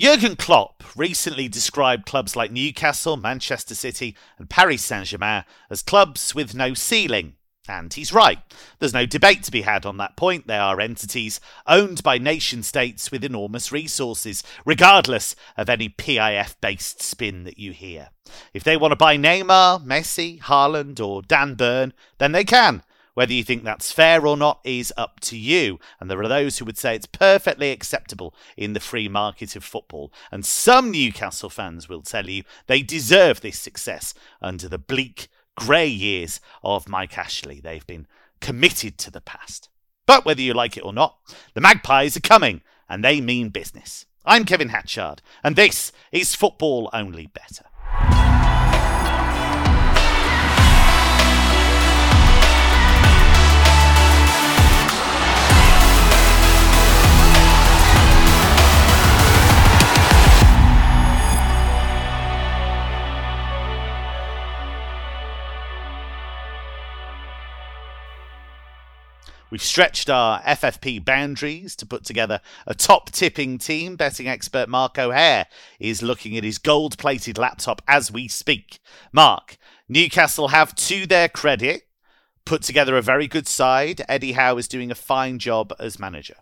Jurgen Klopp recently described clubs like Newcastle, Manchester City, and Paris Saint Germain as clubs with no ceiling. And he's right. There's no debate to be had on that point. They are entities owned by nation states with enormous resources, regardless of any PIF based spin that you hear. If they want to buy Neymar, Messi, Haaland, or Dan Burn, then they can. Whether you think that's fair or not is up to you. And there are those who would say it's perfectly acceptable in the free market of football. And some Newcastle fans will tell you they deserve this success under the bleak, grey years of Mike Ashley. They've been committed to the past. But whether you like it or not, the Magpies are coming, and they mean business. I'm Kevin Hatchard, and this is Football Only Better. We've stretched our FFP boundaries to put together a top tipping team. Betting expert Mark O'Haire is looking at his gold plated laptop as we speak. Mark, Newcastle have, to their credit, put together a very good side. Eddie Howe is doing a fine job as manager.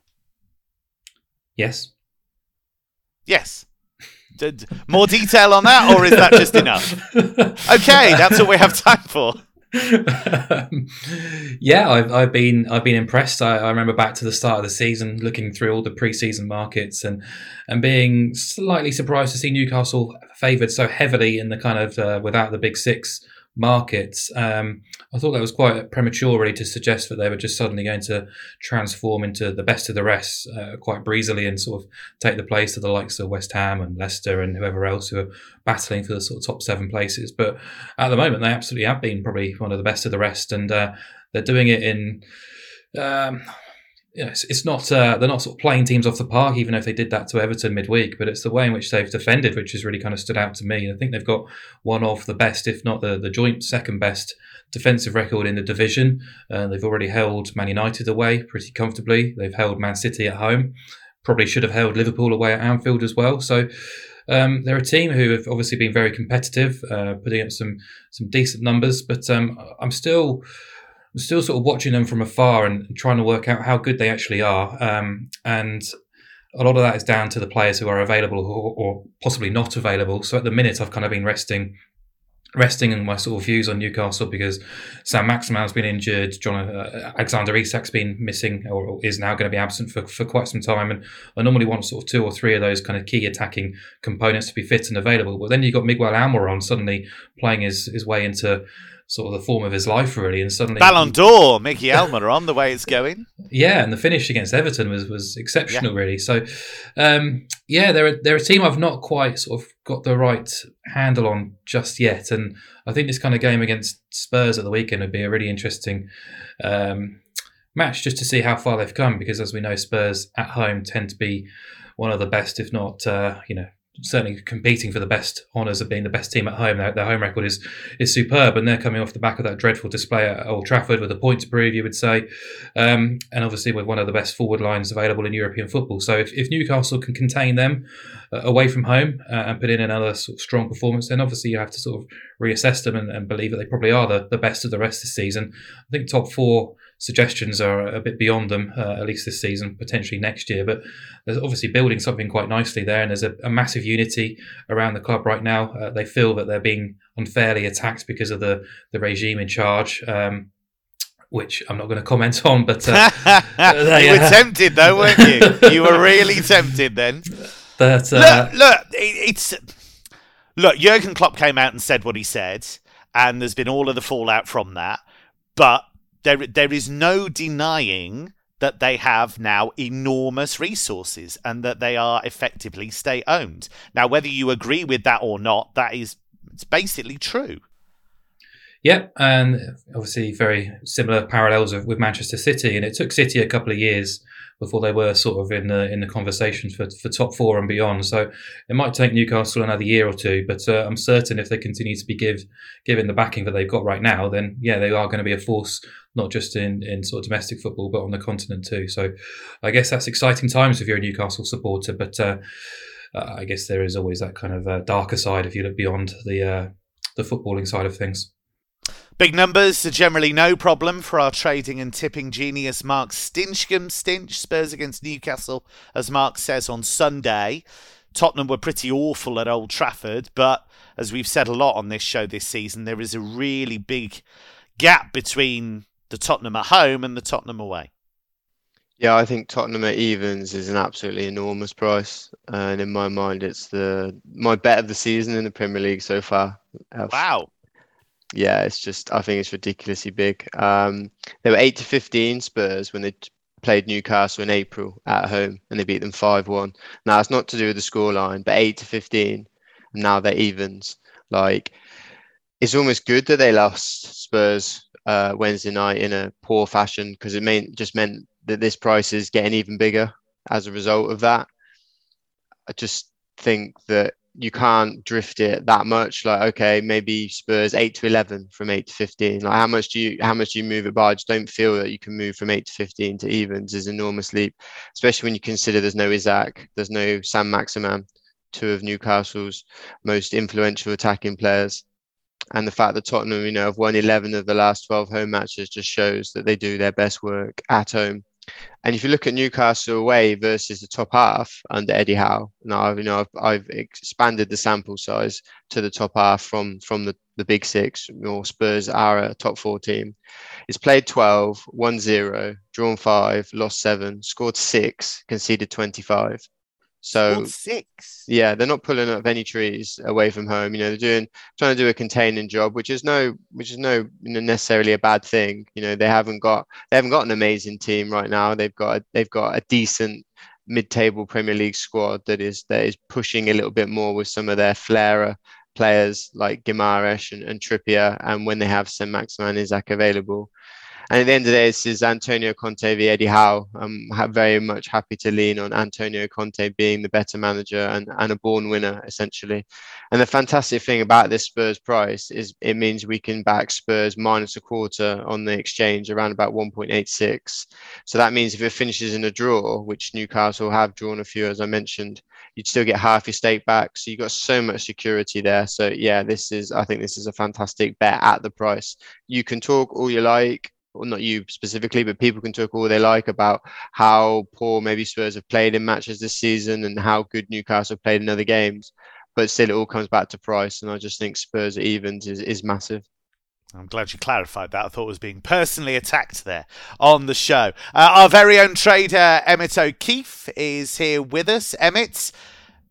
Yes. Yes. More detail on that, or is that just enough? Okay, that's all we have time for. yeah, I've, I've been I've been impressed. I, I, remember back to the start of the season, looking through all the preseason markets and and being slightly surprised to see Newcastle favoured so heavily in the kind of uh, without the big six markets. Um, I thought that was quite premature, really, to suggest that they were just suddenly going to transform into the best of the rest uh, quite breezily and sort of take the place of the likes of West Ham and Leicester and whoever else who are battling for the sort of top seven places. But at the moment, they absolutely have been probably one of the best of the rest, and uh, they're doing it in. Um, you know, it's, not uh, they're not sort of playing teams off the park, even if they did that to Everton midweek. But it's the way in which they've defended, which has really kind of stood out to me. I think they've got one of the best, if not the the joint second best defensive record in the division. Uh, they've already held Man United away pretty comfortably. They've held Man City at home. Probably should have held Liverpool away at Anfield as well. So. Um, they're a team who have obviously been very competitive, uh, putting up some some decent numbers. But um, I'm still I'm still sort of watching them from afar and trying to work out how good they actually are. Um, and a lot of that is down to the players who are available or, or, possibly not available. So at the minute, I've kind of been resting. Resting in my sort of views on Newcastle because Saint-Maximin's been injured, John uh, Alexander Isak's been missing or is now going to be absent for, for quite some time, and I normally want sort of two or three of those kind of key attacking components to be fit and available. But then you've got Miguel Almiron suddenly playing his, his way into sort of the form of his life really and suddenly Ballon d'Or Miguel Almiron the way it's going yeah and the finish against Everton was was exceptional yeah. really so um, yeah they're a, they're a team I've not quite sort of got the right handle on just yet and I think this kind of game against Spurs at the weekend would be a really interesting um, match just to see how far they've come because as we know Spurs at home tend to be one of the best if not uh, you know certainly competing for the best honours of being the best team at home. Their, their, home record is is superb, and they're coming off the back of that dreadful display at Old Trafford with a point to prove, you would say, um, and obviously with one of the best forward lines available in European football. So if, if Newcastle can contain them uh, away from home uh, and put in another sort of strong performance, then obviously you have to sort of reassess them and, and believe that they probably are the, the best of the rest this season. I think top four suggestions are a bit beyond them, uh, at least this season, potentially next year. But there's obviously building something quite nicely there, and there's a, a massive unity around the club right now. Uh, they feel that they're being unfairly attacked because of the the regime in charge. Um, which I'm not going to comment on, but uh, they, you were tempted though, weren't you? you were really tempted then. But uh, look, look, it's look. Jurgen Klopp came out and said what he said, and there's been all of the fallout from that. But there there is no denying that they have now enormous resources and that they are effectively state owned. Now, whether you agree with that or not, that is it's basically true. Yep, and obviously very similar parallels with Manchester City, and it took City a couple of years before they were sort of in the in the conversations for, for top four and beyond. So it might take Newcastle another year or two, but uh, I'm certain if they continue to be give, given the backing that they've got right now, then yeah, they are going to be a force not just in, in sort of domestic football, but on the continent too. So I guess that's exciting times if you're a Newcastle supporter. But uh, I guess there is always that kind of uh, darker side if you look beyond the uh, the footballing side of things. Big numbers are generally no problem for our trading and tipping genius Mark Stinchcombe. Stinch Spurs against Newcastle, as Mark says on Sunday. Tottenham were pretty awful at Old Trafford, but as we've said a lot on this show this season, there is a really big gap between the Tottenham at home and the Tottenham away. Yeah, I think Tottenham at evens is an absolutely enormous price, and in my mind, it's the my bet of the season in the Premier League so far. Wow, yeah, it's just I think it's ridiculously big. Um, they were eight to fifteen Spurs when they played Newcastle in April at home, and they beat them five one. Now it's not to do with the scoreline, but eight to fifteen, and now they're evens. Like it's almost good that they lost Spurs uh, Wednesday night in a poor fashion because it meant just meant that this price is getting even bigger as a result of that. I just think that you can't drift it that much. Like, okay, maybe Spurs eight to eleven from eight to fifteen. Like, how much do you how much do you move it by? I just don't feel that you can move from eight to fifteen to evens is enormous leap, especially when you consider there's no Isak, there's no Saint-Maximin, two of Newcastle's most influential attacking players. And the fact that Tottenham, you know, have won 11 of the last 12 home matches just shows that they do their best work at home and if you look at Newcastle away versus the top half under Eddie Howe, now you know I've, I've expanded the sample size to the top half from from the, the big six. Or Spurs are a top four team. It's played 12, 1-0, drawn five, lost seven, scored six, conceded 25. So six. Yeah, they're not pulling up any trees away from home. You know, they're doing trying to do a containing job, which is no which is no necessarily a bad thing. You know, they haven't got they haven't got an amazing team right now. They've got a, they've got a decent mid-table Premier League squad that is that is pushing a little bit more with some of their flairer players like Guimaraes and, and Trippier, and when they have Saint-Maximin Isak available. And at the end of the day, this is Antonio Conte v Eddie Howe. I'm very much happy to lean on Antonio Conte being the better manager and, and a born winner, essentially. And the fantastic thing about this Spurs price is it means we can back Spurs minus a quarter on the exchange around about 1.86. So that means if it finishes in a draw, which Newcastle have drawn a few, as I mentioned, you'd still get half your stake back. So you've got so much security there. So yeah, this is I think this is a fantastic bet at the price. You can talk all you like well, not you specifically, but people can talk all they like about how poor maybe Spurs have played in matches this season and how good Newcastle played in other games. But still, it all comes back to price, and I just think Spurs at evens is, is massive. I'm glad you clarified that. I thought I was being personally attacked there on the show. Uh, our very own trader, Emmett O'Keefe, is here with us. Emmett,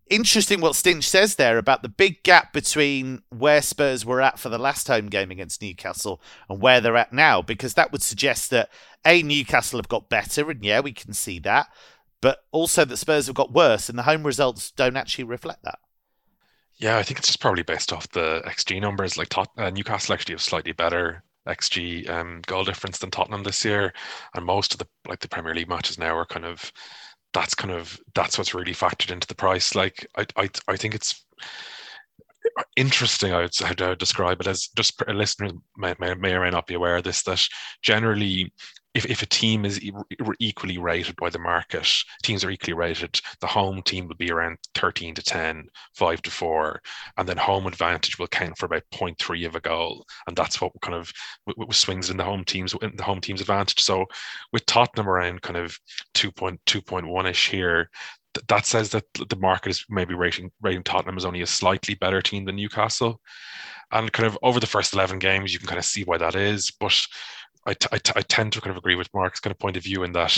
interesting what Stinch says there about the big gap between where Spurs were at for the last home game against Newcastle and where they're at now, because that would suggest that A, Newcastle have got better, and yeah, we can see that, but also that Spurs have got worse, and the home results don't actually reflect that. Yeah, I think it's just probably based off the XG numbers. Like uh, Newcastle actually have slightly better XG um, goal difference than Tottenham this year, and most of the like the Premier League matches now are kind of that's kind of that's what's really factored into the price. Like I I, I think it's interesting I would, how to describe it as just listeners may, may, may or may not be aware of this that generally if, if a team is equally rated by the market, teams are equally rated, the home team will be around 13 to 10, 5 to 4, and then home advantage will count for about 0.3 of a goal. And that's what kind of swings in the home teams in the home team's advantage. So with Tottenham around kind of 2.2.1 ish here, that says that the market is maybe rating rating Tottenham as only a slightly better team than Newcastle. And kind of over the first 11 games, you can kind of see why that is. But I, t- I, t- I tend to kind of agree with Mark's kind of point of view in that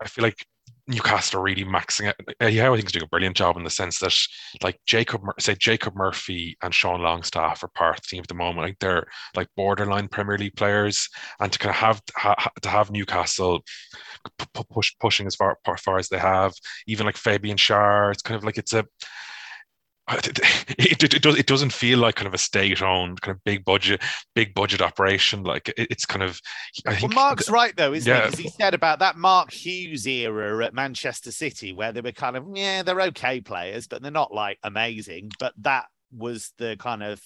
I feel like Newcastle are really maxing it. Uh, yeah, I think he's doing a brilliant job in the sense that, like Jacob, say Jacob Murphy and Sean Longstaff are part of the team at the moment. Like they're like borderline Premier League players, and to kind of have ha, to have Newcastle push pushing as far, far as they have, even like Fabian Schär, it's kind of like it's a it, it, it, does, not feel like kind of a state-owned kind of big budget big budget operation like it, it's kind of I think, well mark's right though isn't yeah. he because he said about that mark hughes era at manchester city where they were kind of yeah they're okay players but they're not like amazing but that was the kind of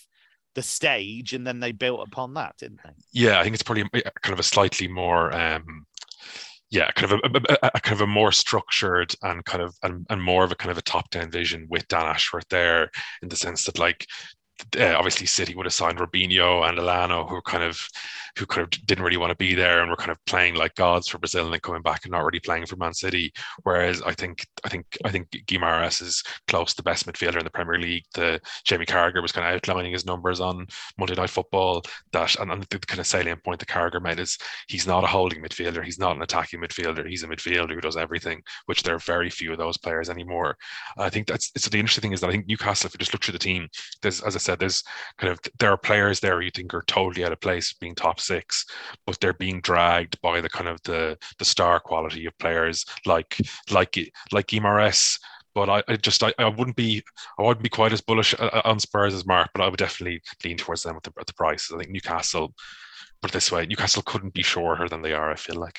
the stage and then they built upon that didn't they yeah i think it's probably kind of a slightly more um yeah, kind of a, a, a, kind of a more structured and kind of and, and more of a kind of a top down vision with Dan Ashworth there, in the sense that like uh, obviously City would have signed Robinho and Elano, who are kind of who kind of didn't really want to be there and were kind of playing like gods for Brazil and then coming back and not really playing for Man City. Whereas I think I think I think Guimaraes is close to the best midfielder in the Premier League. The Jamie Carragher was kind of outlining his numbers on Monday Night Football. That and, and the kind of salient point that Carragher made is he's not a holding midfielder. He's not an attacking midfielder. He's a midfielder who does everything, which there are very few of those players anymore. I think that's so the interesting thing is that I think Newcastle, if you just look through the team, there's as I said, there's kind of there are players there you think are totally out of place being top six, but they're being dragged by the kind of the the star quality of players like like like Guimaraes. But I, I just I, I wouldn't be I wouldn't be quite as bullish uh, uh, on Spurs as Mark, but I would definitely lean towards them at the, at the price. I think Newcastle, put it this way, Newcastle couldn't be shorter than they are. I feel like.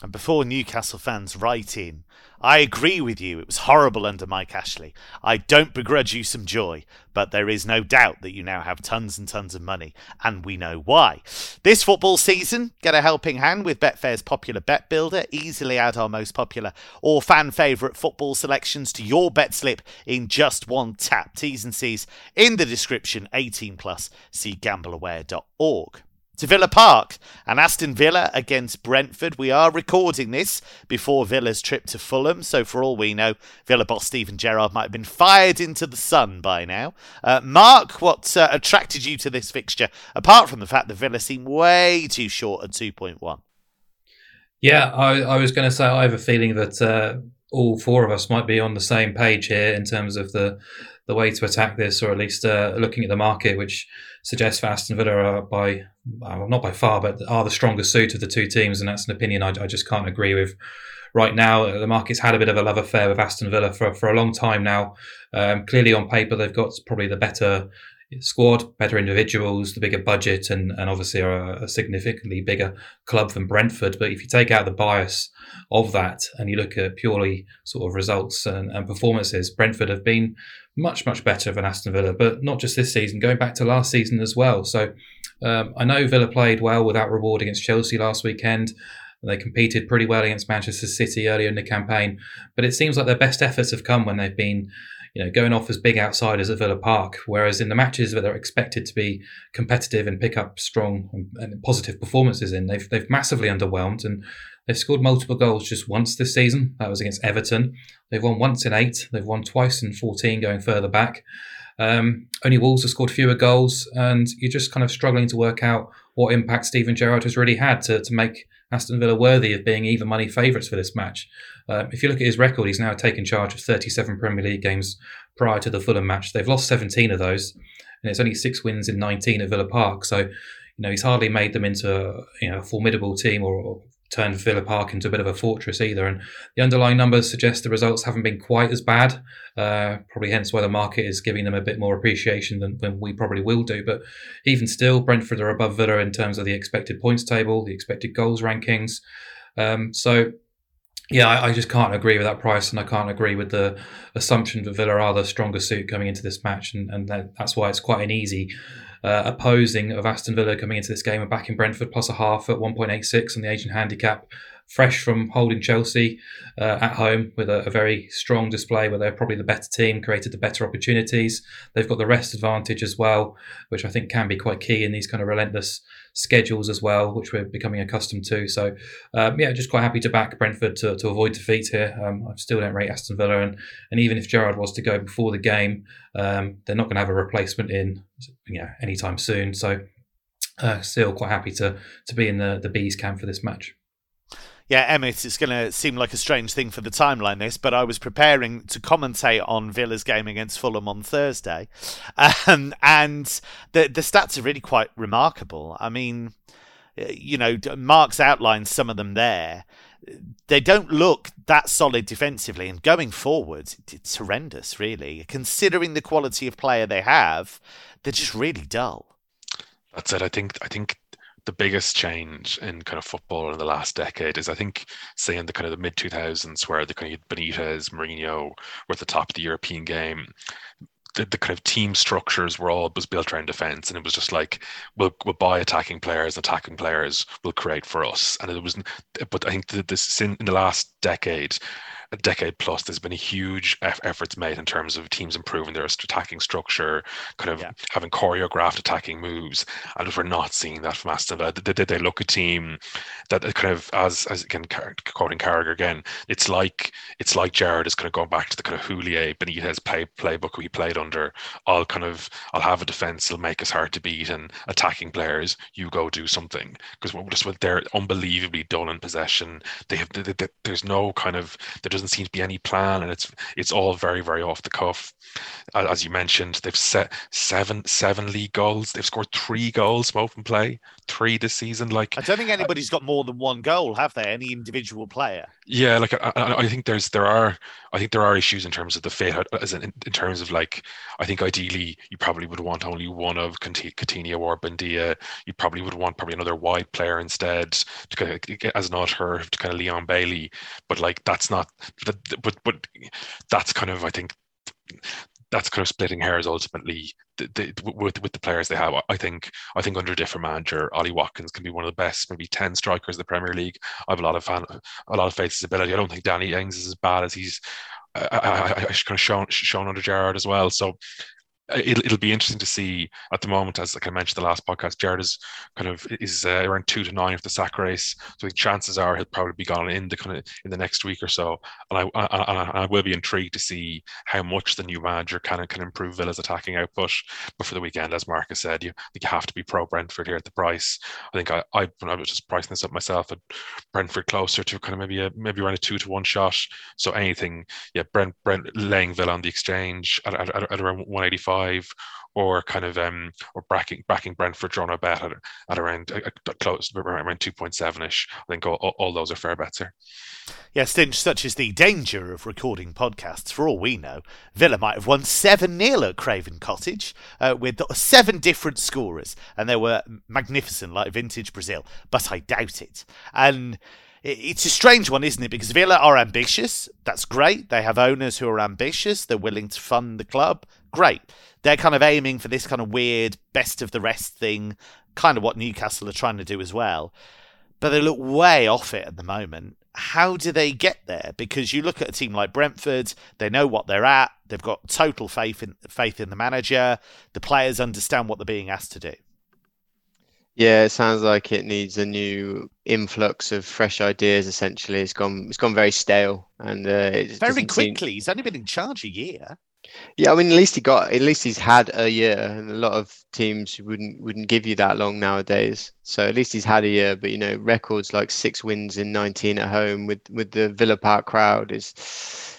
And before Newcastle fans write in, I agree with you, it was horrible under Mike Ashley. I don't begrudge you some joy, but there is no doubt that you now have tons and tons of money, and we know why. This football season, get a helping hand with Betfair's popular bet builder. Easily add our most popular or fan favourite football selections to your bet slip in just one tap. T's and C's in the description, 18 plus, see gambleaware.org to Villa Park and Aston Villa against Brentford. We are recording this before Villa's trip to Fulham, so for all we know, Villa boss Steven Gerrard might have been fired into the sun by now. Uh, Mark, what uh, attracted you to this fixture, apart from the fact that Villa seem way too short at 2.1? Yeah, I, I was going to say I have a feeling that uh, all four of us might be on the same page here in terms of the the way to attack this, or at least uh, looking at the market, which suggests Aston Villa are by, well, not by far, but are the strongest suit of the two teams, and that's an opinion I, I just can't agree with. Right now, the market's had a bit of a love affair with Aston Villa for for a long time now. Um, clearly, on paper, they've got probably the better squad, better individuals, the bigger budget, and, and obviously are a significantly bigger club than Brentford. But if you take out the bias of that and you look at purely sort of results and, and performances, Brentford have been much, much better than Aston Villa, but not just this season, going back to last season as well. So um, I know Villa played well without reward against Chelsea last weekend. They competed pretty well against Manchester City earlier in the campaign, but it seems like their best efforts have come when they've been, you know, going off as big outsiders at Villa Park. Whereas in the matches where they're expected to be competitive and pick up strong and positive performances in, they've they've massively underwhelmed. And They've scored multiple goals just once this season. That was against Everton. They've won once in eight. They've won twice in 14 going further back. Um, only Wolves have scored fewer goals, and you're just kind of struggling to work out what impact Steven Gerrard has really had to, to make Aston Villa worthy of being even money favourites for this match. Uh, if you look at his record, he's now taken charge of 37 Premier League games prior to the Fulham match. They've lost 17 of those, and it's only six wins in 19 at Villa Park. So, you know, he's hardly made them into a, you know a formidable team or, turned Villa Park into a bit of a fortress either. And the underlying numbers suggest the results haven't been quite as bad. Uh, probably hence why the market is giving them a bit more appreciation than, than, we probably will do. But even still, Brentford are above Villa in terms of the expected points table, the expected goals rankings. Um, so. Yeah, I, I, just can't agree with that price, and I can't agree with the assumption that Villa are the stronger suit coming into this match, and, and that, that's why it's quite an easy uh, opposing of Aston Villa coming into this game and back in Brentford plus a half at 1.86 on the Asian handicap. Fresh from holding Chelsea uh, at home with a, a, very strong display where they're probably the better team, created the better opportunities. They've got the rest advantage as well, which I think can be quite key in these kind of relentless schedules as well, which we're becoming accustomed to. So, um, yeah, just quite happy to back Brentford to, to avoid defeat here. Um, I still don't rate Aston Villa, and, and even if Gerrard was to go before the game, um, they're not going to have a replacement in you know, anytime soon. So, uh, still quite happy to to be in the the bees camp for this match yeah, Emmett, it's going to seem like a strange thing for the timeline, this, but I was preparing to commentate on Villa's game against Fulham on Thursday, um, and the the stats are really quite remarkable. I mean, you know, Mark's outlined some of them there. They don't look that solid defensively, and going forward, it's horrendous, really. Considering the quality of player they have, they're just really dull. That's it. I think I think the biggest change in kind of football in the last decade is I think say in the kind of the mid 2000s where the kind of Benitez, Mourinho were at the top of the European game the, the, kind of team structures were all was built around defense, and it was just like we'll we'll buy attacking players, attacking players will create for us, and it was. But I think that this in the last decade, a decade plus, there's been a huge efforts made in terms of teams improving their attacking structure, kind of yeah. having choreographed attacking moves, and we're not seeing that from Aston Villa. Did they, they look a team that kind of, as as again quoting Carragher again, it's like it's like Gerrard is kind of going back to the kind of Houllier Benitez play playbook he played under. I'll kind of I'll have a defense, it'll make us hard to beat, and attacking players, you go do something because just they're unbelievably dull in possession. They have they, they, there's no kind of there doesn't seem to be any plan, and it's it's all very very off the cuff. As you mentioned, they've set seven seven league goals. They've scored three goals from open play, three this season. Like I don't think uh, anybody's got more than one goal, have they? Any individual player? Yeah, like I, I think there's there are I think there are issues in terms of the fit, as in, in terms of like I think ideally you probably would want only one of Coutinho or Buendia. You probably would want probably another wide player instead to kind of as an alternative to kind of Leon Bailey. But like that's not but but that's kind of I think that's kind of splitting hairs ultimately the, the, with with the players they have. I think I think under a different manager, Ollie Watkins can be one of the best, maybe ten strikers in the Premier League. I have a lot of fan, a lot of faith in his ability. I don't think Danny Ings is as bad as he's I, I, I, kind of shown shown under Gerrard as well. So it'll, it'll be interesting to see at the moment, as like I mentioned the last podcast, Gerrard is kind of is uh, around two to nine of the sack race. So the chances are he'll probably be gone in the kind of in the next week or so. And I, I, I will be intrigued to see how much the new manager can can improve Villa's attacking output. But for the weekend, as Marcus said, you you have to be pro Brentford here at the price. I think I, I I was just pricing this up myself at Brentford closer to kind of maybe a maybe around a two to one shot. So anything, yeah, Brent Brent laying Villa on the exchange at, at, at around 185 five, or kind of um, or backing backing Brentford drawn a bet at, at around uh, uh close around two point seven ish. I think all, all those are fair bets here. Yes, Stinch, such is the danger of recording podcasts. For all we know, Villa might have won 7 0 at Craven Cottage uh, with seven different scorers, and they were magnificent, like vintage Brazil, but I doubt it. And it's a strange one, isn't it? Because Villa are ambitious. That's great. They have owners who are ambitious. They're willing to fund the club. Great. They're kind of aiming for this kind of weird best of the rest thing, kind of what Newcastle are trying to do as well. But they look way off it at the moment. How do they get there? Because you look at a team like Brentford, they know what they're at. They've got total faith in faith in the manager. The players understand what they're being asked to do. Yeah, it sounds like it needs a new influx of fresh ideas. Essentially, it's gone. It's gone very stale, and uh, very quickly. Seem... He's only been in charge a year. Yeah, I mean, at least he got. At least he's had a year, and a lot of teams wouldn't wouldn't give you that long nowadays. So at least he's had a year. But you know, records like six wins in 19 at home with with the Villa Park crowd is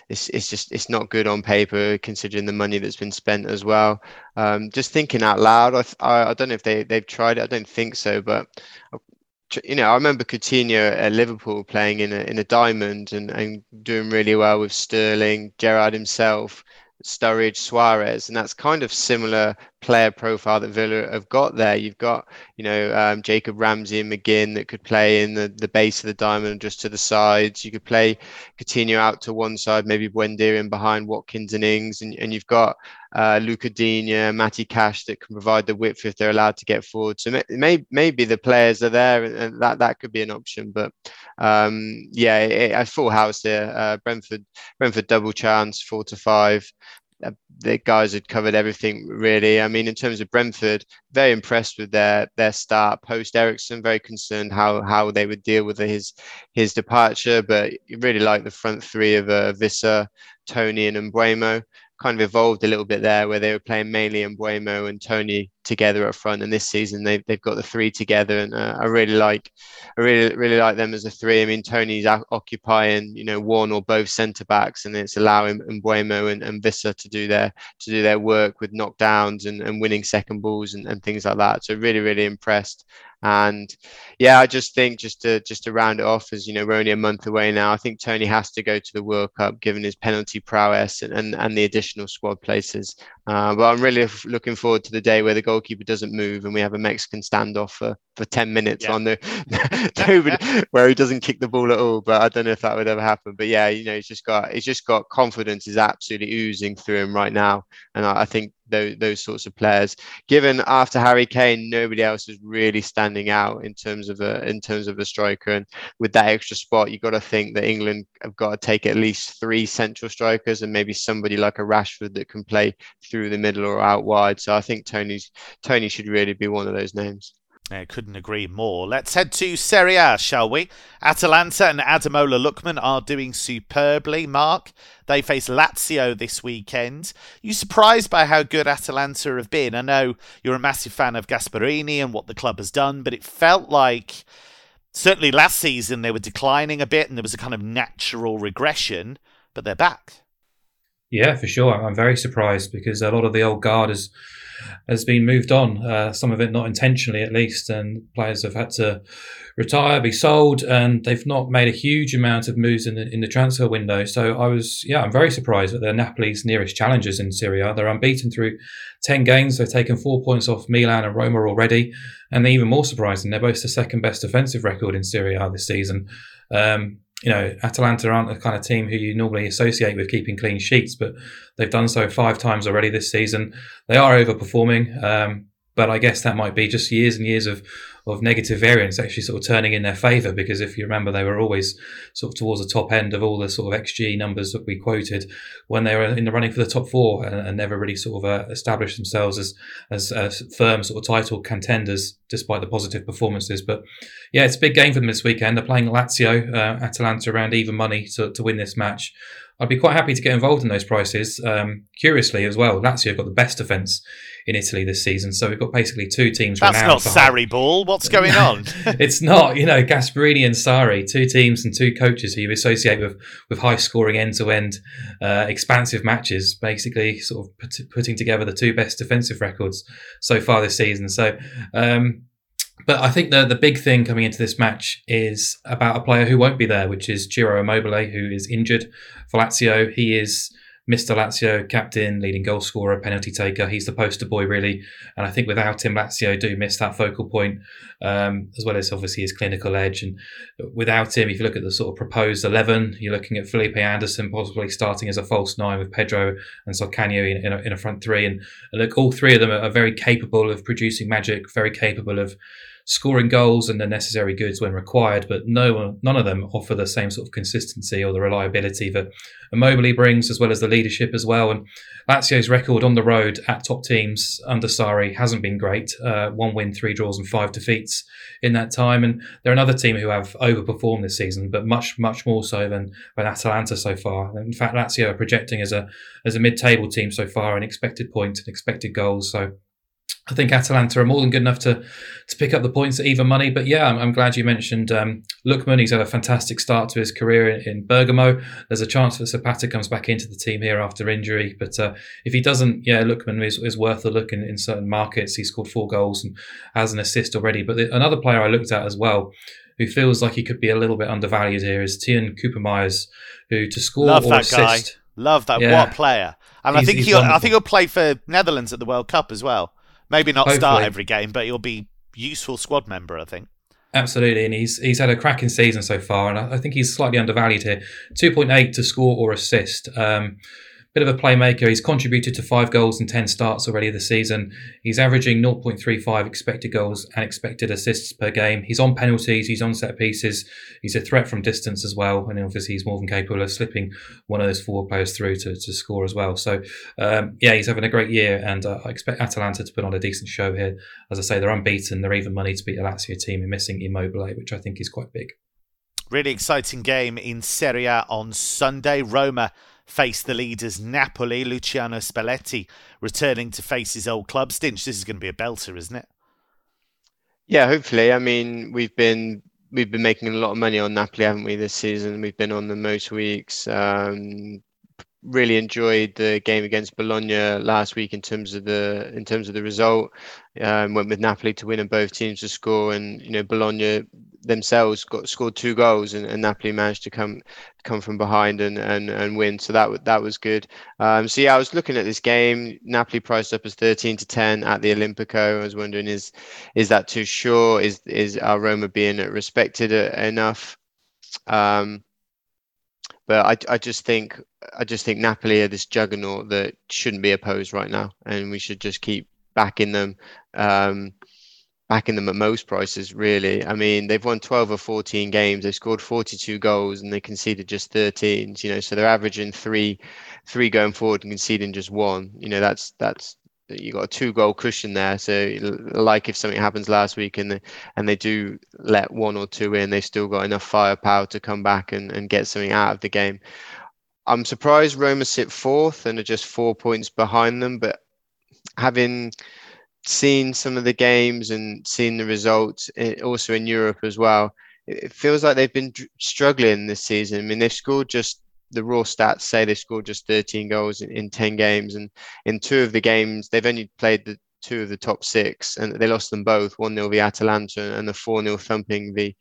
it's it's just it's not good on paper considering the money that's been spent as well. Um, just thinking out loud, I, I, I don't know if they they've tried it. I don't think so, but you know, I remember Coutinho at Liverpool playing in a in a diamond and, and doing really well with Sterling, Gerrard himself. Sturridge, Suarez, and that's kind of similar player profile that Villa have got there. You've got, you know, um, Jacob Ramsey and McGinn that could play in the, the base of the diamond just to the sides. You could play Coutinho out to one side, maybe Buendia in behind Watkins and Ings, and, and you've got uh, Lucas Digne, Matty Cash that can provide the width if they're allowed to get forward. So may, maybe the players are there, and that that could be an option. But um, yeah, it, full house there. Uh, Brentford, Brentford double chance, four to five. Uh, the guys had covered everything really. I mean, in terms of Brentford, very impressed with their their start post Eriksen. Very concerned how how they would deal with his his departure, but really like the front three of uh, Wissa, Toney, and Mbeumo kind of evolved a little bit there where they were playing mainly Mbeumo and Toney together up front. And this season they've, they've got the three together. And uh, I really like, I really, really like them as a three. I mean, Toney's occupying, you know, one or both centre backs and it's allowing Mbeumo and, and Wissa to do their, to do their work with knockdowns and, and winning second balls and, and things like that. So really, really impressed. And yeah, I just think just to just to round it off, as you know, we're only a month away now. I think Toney has to go to the World Cup, given his penalty prowess and and, and the additional squad places. Uh, but I'm really looking forward to the day where the goalkeeper doesn't move and we have a Mexican standoff for, for 10 minutes yeah. on the nobody, where he doesn't kick the ball at all. But I don't know if that would ever happen. But yeah, you know, he's just got he's just got confidence is absolutely oozing through him right now. And I, I think those, those sorts of players. Given after Harry Kane, nobody else is really standing out in terms of a in terms of a striker, and with that extra spot, you've got to think that England have got to take at least three central strikers and maybe somebody like a Rashford that can play through the middle or out wide. So I think Toney's Toney should really be one of those names. I couldn't agree more. Let's head to Serie A, shall we? Atalanta and Ademola Lookman are doing superbly. Mark, they face Lazio this weekend. You surprised by how good Atalanta have been? I know you're a massive fan of Gasperini and what the club has done, but it felt like certainly last season they were declining a bit and there was a kind of natural regression, but they're back. Yeah, for sure. I'm very surprised because a lot of the old guard has has been moved on. Uh, some of it not intentionally, at least, and players have had to retire, be sold, and they've not made a huge amount of moves in the in the transfer window. So I was, yeah, I'm very surprised that they're Napoli's nearest challengers in Serie A. They're unbeaten through ten games. They've taken four points off Milan and Roma already, and they're even more surprising. They're both the second best defensive record in Serie A this season. Um, you know, Atalanta aren't the kind of team who you normally associate with keeping clean sheets, but they've done so five times already this season. They are overperforming. Um, but I guess that might be just years and years of, of negative variance actually sort of turning in their favour because if you remember, they were always sort of towards the top end of all the sort of XG numbers that we quoted when they were in the running for the top four and, and never really sort of uh, established themselves as, as, as firm sort of title contenders despite the positive performances. But yeah, it's a big game for them this weekend. They're playing Lazio, uh, Atalanta around even money to, to win this match. I'd be quite happy to get involved in those prices. Um, curiously, as well, Lazio have got the best defence in Italy this season, so we've got basically two teams. That's not Sarri ball. What's going on? it's not. You know, Gasperini and Sarri, two teams and two coaches who you associate with with high scoring, end to end, expansive matches. Basically, sort of put, putting together the two best defensive records so far this season. So. Um, but I think the the big thing coming into this match is about a player who won't be there, which is Ciro Immobile, who is injured for Lazio. He is Mr. Lazio, captain, leading goal scorer, penalty taker. He's the poster boy, really. And I think without him, Lazio do miss that focal point, um, as well as obviously his clinical edge. And without him, if you look at the sort of proposed 11, you're looking at Felipe Anderson possibly starting as a false nine with Pedro and Zaccagni in, in, a, in a front three. And, look, all three of them are very capable of producing magic, very capable of scoring goals and the necessary goods when required, but no none of them offer the same sort of consistency or the reliability that Immobile brings, as well as the leadership as well. And Lazio's record on the road at top teams under Sarri hasn't been great. Uh, one win, three draws, and five defeats in that time. And they're another team who have overperformed this season, but much, much more so than, than Atalanta so far. In fact, Lazio are projecting as a as a mid-table team so far in expected points and expected goals. So I think Atalanta are more than good enough to to pick up the points at even money. But yeah, I'm, I'm glad you mentioned um, Lookman. He's had a fantastic start to his career in, in, Bergamo. There's a chance that Zapata comes back into the team here after injury. But uh, if he doesn't, yeah, Lookman is, is worth a look in, in certain markets. He scored four goals and has an assist already. But the, another player I looked at as well who feels like he could be a little bit undervalued here is Teun Koopmeiners, who to score Love or that assist. Guy. Love that. Yeah. What player? And he's, I think he I think he'll play for Netherlands at the World Cup as well. Maybe not Hopefully. start every game, but he'll be useful squad member. I think. Absolutely, and he's he's had a cracking season so far, and I, I think he's slightly undervalued here. Two point eight to score or assist. Um, bit of a playmaker. He's contributed to five goals and 10 starts already this season. He's averaging 0.35 expected goals and expected assists per game. He's on penalties, he's on set pieces, he's a threat from distance as well. And obviously, he's more than capable of slipping one of those forward players through to, to score as well. So, um, yeah, he's having a great year, and uh, I expect Atalanta to put on a decent show here. As I say, they're unbeaten, they're even money to beat a Lazio team and missing Immobile, which I think is quite big. Really exciting game in Serie A on Sunday. Roma face the leaders Napoli. Luciano Spalletti returning to face his old club. Stinch, this is going to be a belter, isn't it? Yeah, hopefully. I mean, we've been we've been making a lot of money on Napoli, haven't we, this season? We've been on the most weeks. Um, really enjoyed the game against Bologna last week in terms of the in terms of the result. Um, went with Napoli to win and both teams to score, and you know Bologna themselves got scored two goals, and, and Napoli managed to come come from behind and and, and win. So that that was good. Um, so yeah, I was looking at this game. Napoli priced up as thirteen to ten at the Olimpico. I was wondering is is that too sure? Is is our Roma being respected enough? Um, but I, I just think I just think Napoli are this juggernaut that shouldn't be opposed right now, and we should just keep backing them, um, backing them at most prices. Really, I mean they've won 12 or 14 games, they've scored 42 goals, and they conceded just 13. You know, so they're averaging three, three going forward and conceding just one. You know, that's that's you got a two goal cushion there. So like if something happens last week and they, and they do let one or two in, they've still got enough firepower to come back and, and get something out of the game. I'm surprised Roma sit fourth and are just four points behind them, but having seen some of the games and seen the results eh, also in Europe as well, it feels like they've been struggling this season. I mean, they've scored just the raw stats say they scored just 13 goals in, in 10 games, and in two of the games they've only played the two of the top six, and they lost them both 1 0 v Atalanta and the 4 0 thumping the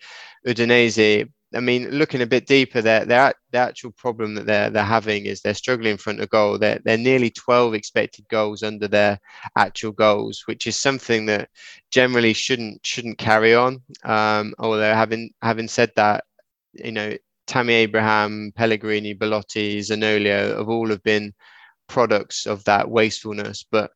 Udinese. I mean, looking a bit deeper, there, the actual problem that they're they're having is they're struggling in front of goal. They're they're nearly 12 expected goals under their actual goals, which is something that generally shouldn't shouldn't carry on. Um, although having having said that, you know, Tammy Abraham, Pellegrini, Belotti, Zaniolo have all have been products of that wastefulness. But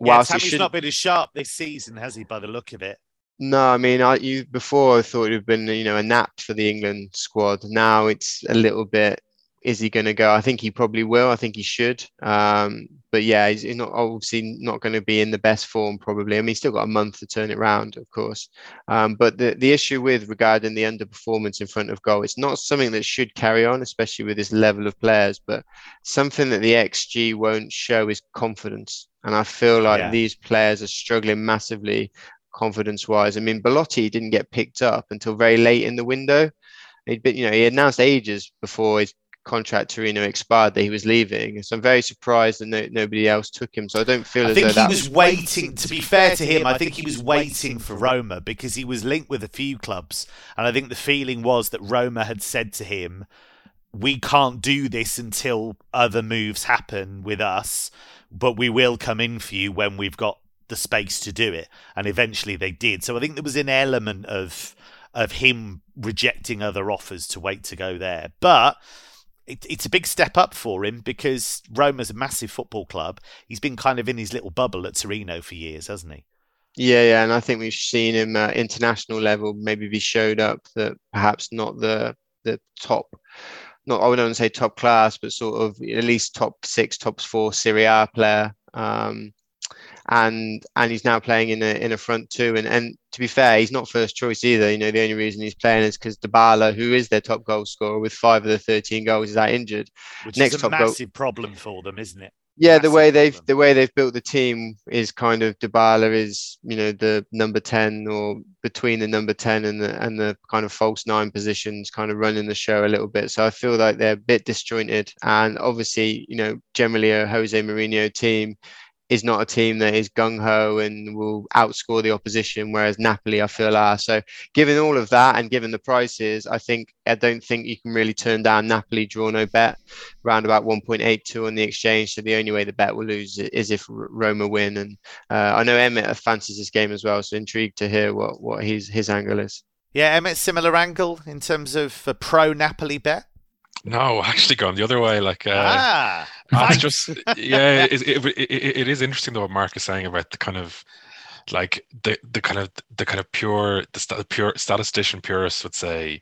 whilst yeah, Tammy's not been as sharp this season, has he? By the look of it. No, I mean, I, you before I thought it would have been you know a nap for the England squad. Now it's a little bit. Is he going to go? I think he probably will. I think he should. Um, but yeah, he's not obviously not going to be in the best form probably. I mean, he's still got a month to turn it around, of course. Um, but the the issue with regarding the underperformance in front of goal, it's not something that should carry on, especially with this level of players. But something that the XG won't show is confidence. And I feel like yeah. these players are struggling massively confidence wise. I mean, Belotti didn't get picked up until very late in the window. He'd been, you know, he announced ages before his contract Torino expired that he was leaving. So I'm very surprised that no, nobody else took him. So I don't feel I as think though he was, was waiting. To be fair to him, I think he was waiting for Roma because he was linked with a few clubs, and I think the feeling was that Roma had said to him, "We can't do this until other moves happen with us." But we will come in for you when we've got the space to do it, and eventually they did. So I think there was an element of of him rejecting other offers to wait to go there, but it, it's a big step up for him because Roma's a massive football club. He's been kind of in his little bubble at Torino for years, hasn't he? Yeah, yeah, and I think we've seen him at international level maybe be showed up that perhaps not the the top, not I wouldn't say top class, but sort of at least top six, top four Serie A player. Um, and and he's now playing in a in a front two. And and to be fair, he's not first choice either. You know, the only reason he's playing is because Dybala, who is their top goal scorer with five of the thirteen goals, is out injured. Which Next is a massive goal- problem for them, isn't it? Yeah, the way they've problem. the way they've built the team is kind of Dybala is you know the number ten or between the number ten and the and the kind of false nine positions, kind of running the show a little bit. So I feel like they're a bit disjointed, and obviously you know generally a Jose Mourinho team is not a team that is gung ho and will outscore the opposition, whereas Napoli, I feel, are. So, given all of that and given the prices, I think I don't think you can really turn down Napoli draw no bet around about 1.82 on the exchange. So the only way the bet will lose is if Roma win. And uh, I know Emmett fancies this game as well, so intrigued to hear what what his his angle is. Yeah, Emmett, similar angle in terms of a pro Napoli bet. No, actually, gone the other way. Like, uh, ah, it's just yeah, it, it, it, it is interesting though what Mark is saying about the kind of like the the kind of the kind of pure the pure statistician purists would say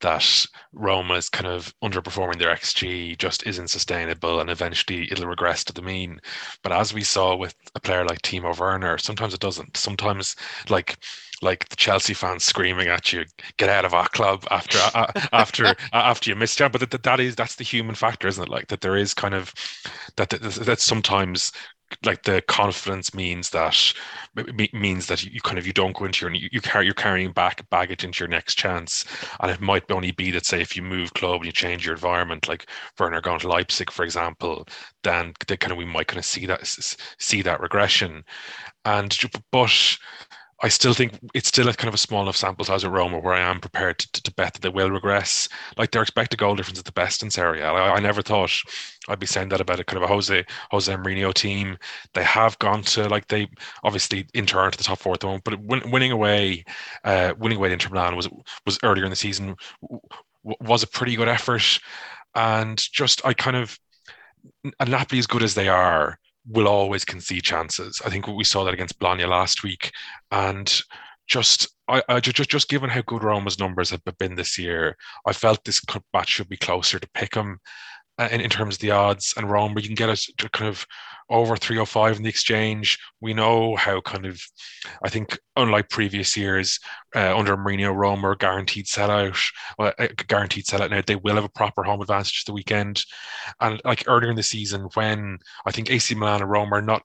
that Roma is kind of underperforming their XG just isn't sustainable and eventually it'll regress to the mean. But as we saw with a player like Timo Werner, sometimes it doesn't. Sometimes like like the Chelsea fans screaming at you, "Get out of our club!" After uh, after after you missed out. But that, that is that's the human factor, isn't it? Like that there is kind of that that, that sometimes like the confidence means that means that you kind of you don't go into your you carry you're carrying back baggage into your next chance and it might only be that say if you move club and you change your environment like Werner going to Leipzig for example then they kind of we might kind of see that see that regression and but I still think it's still a kind of a small enough sample size at Roma where I am prepared to, to bet that they will regress. Like their expected goal difference is the best in Serie A. I, I, never thought I'd be saying that about a kind of a Jose Jose Mourinho team. They have gone to like they obviously enter into the top four at the moment, but win, winning away, uh, winning away to Inter Milan was was earlier in the season was a pretty good effort, and just I kind of and Napoli as good as they are will always concede chances. I think we saw that against Bologna last week, and just I, I just just given how good Roma's numbers have been this year, I felt this match should be closer to pick them uh, in, in terms of the odds. And Roma, you can get a kind of over 305 in the exchange. We know how kind of, I think, unlike previous years, uh, under Mourinho, Roma are guaranteed sellout, well, uh, guaranteed sellout. Now they will have a proper home advantage the weekend, and like earlier in the season when I think AC Milan and Roma are not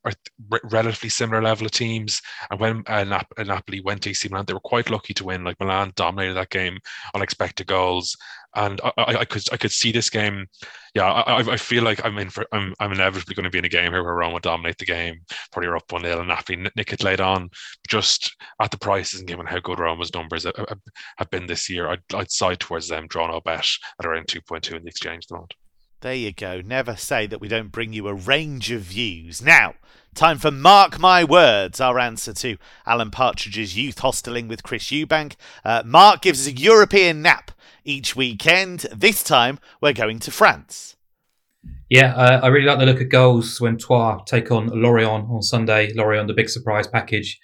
relatively similar level of teams, and when uh, Nap- uh, Napoli went to AC Milan, they were quite lucky to win. Like Milan dominated that game, unexpected goals, and I, I, I could I could see this game. Yeah, I, I feel like I'm in for I'm I'm inevitably going to be in a game here where Roma dominate the game. Probably up one 0 and Napoli nick it late on. Just at the prices and given how good Roma's numbers have been this year, I'd, I'd side towards them. Draw no bet at around two point two in the exchange at the moment. There you go. Never say that we don't bring you a range of views. Now, time for Mark My Words, our answer to Alan Partridge's youth hosteling with Chris Eubank. Uh, Mark gives us a European nap each weekend. This time, we're going to France. Yeah, uh, I really like the look of goals when Troyes take on Lorient on Sunday. Lorient, the big surprise package.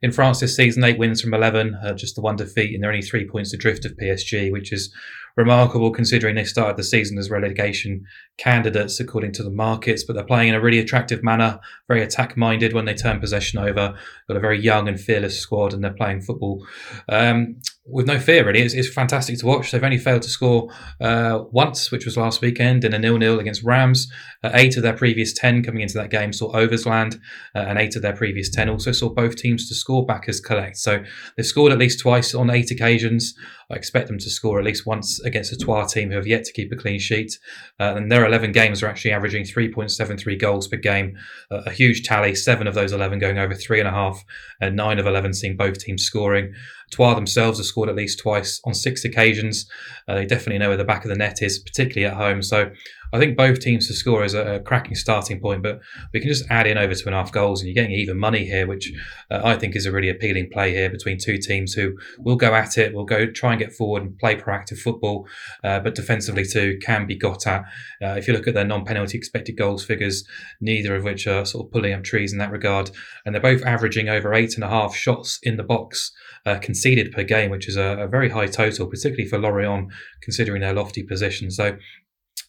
In France this season, eight wins from 11, uh, just the one defeat, and they're only three points adrift of PSG, which is remarkable considering they started the season as relegation candidates according to the markets, but they're playing in a really attractive manner, very attack minded when they turn possession over. Got a very young and fearless squad, and they're playing football um, with no fear, really. It's, it's, fantastic to watch. They've only failed to score uh, once, which was last weekend in a nil-nil against Reims. Uh, eight of their previous 10 coming into that game saw Oversland, uh, and eight of their previous 10 also saw both teams to score back as collect. So they've scored at least twice on eight occasions. I expect them to score at least once against a Troyes team who have yet to keep a clean sheet. Uh, and their 11 games are actually averaging 3.73 goals per game, uh, a huge tally. Seven of those 11 going over three and a half, and nine of 11 seeing both teams scoring. Troyes themselves have scored at least twice on six occasions. Uh, they definitely know where the back of the net is, particularly at home. So I think both teams to score is a, a, cracking starting point, but we can just add in over two and a half goals, and you're getting even money here, which uh, I think is a really appealing play here between two teams who will go at it, will go try and get forward and play proactive football, uh, but defensively too can be got at. Uh, if you look at their non-penalty expected goals figures, neither of which are sort of pulling up trees in that regard, and they're both averaging over eight and a half shots in the box uh, conceded per game, which is a, a, very high total, particularly for Lorient, considering their lofty position. So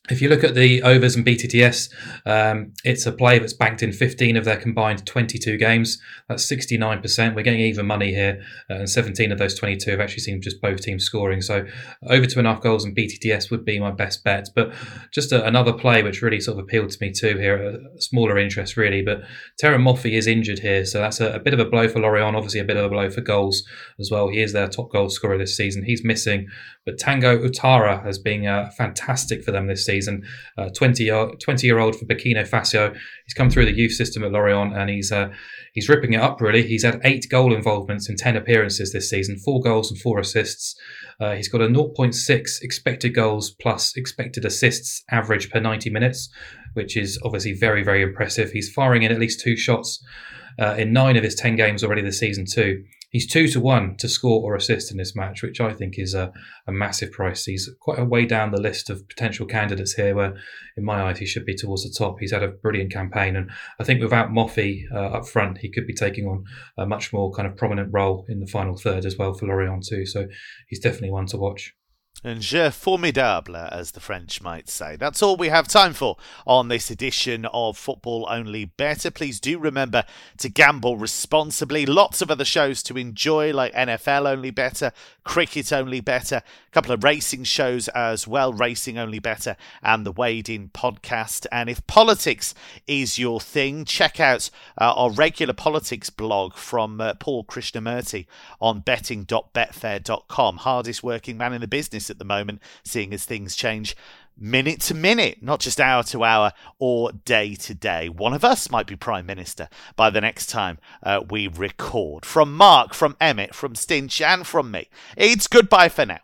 if you look at the overs and BTTS, um, it's a play that's banked in 15 of their combined 22 games. That's 69%. We're getting even money here, uh, and 17 of those 22 have actually seen just both teams scoring. So over two and a half goals and BTTS would be my best bet. But just a, another play which really sort of appealed to me too here, a smaller interest really. But Terem Moffi is injured here, so that's a, a, bit of a blow for Lorient. Obviously, a bit of a blow for goals as well. He is their top goal scorer this season. He's missing, but Dango Ouattara has been uh, fantastic for them this season. Uh, 20, year, 20 year old for Burkina Faso. He's come through the youth system at Lorient and he's uh, he's ripping it up really. He's had eight goal involvements in 10 appearances this season, four goals and four assists. Uh, he's got a 0.6 expected goals plus expected assists average per 90 minutes, which is obviously very, very impressive. He's firing in at least two shots uh, in nine of his 10 games already this season, too. He's two to one to score or assist in this match, which I think is a, a massive price. He's quite a way down the list of potential candidates here, where in my eyes he should be towards the top. He's had a brilliant campaign, and I think without Moffi uh, up front, he could be taking on a much more kind of prominent role in the final third as well for Lorient too. So he's definitely one to watch. Un jeu formidable, as the French might say. That's all we have time for on this edition of Football Only Better. Please do remember to gamble responsibly. Lots of other shows to enjoy, like NFL Only Better, Cricket Only Better, a couple of racing shows as well, Racing Only Better, and the Weighed In podcast. And if politics is your thing, check out uh, our regular politics blog from uh, Paul Krishnamurty on betting.betfair.com. Hardest working man in the business at the moment, seeing as things change minute to minute, not just hour to hour or day to day. One of us might be Prime Minister by the next time uh, we record. From Mark, from Emmet, from Stinch, and from me, it's goodbye for now.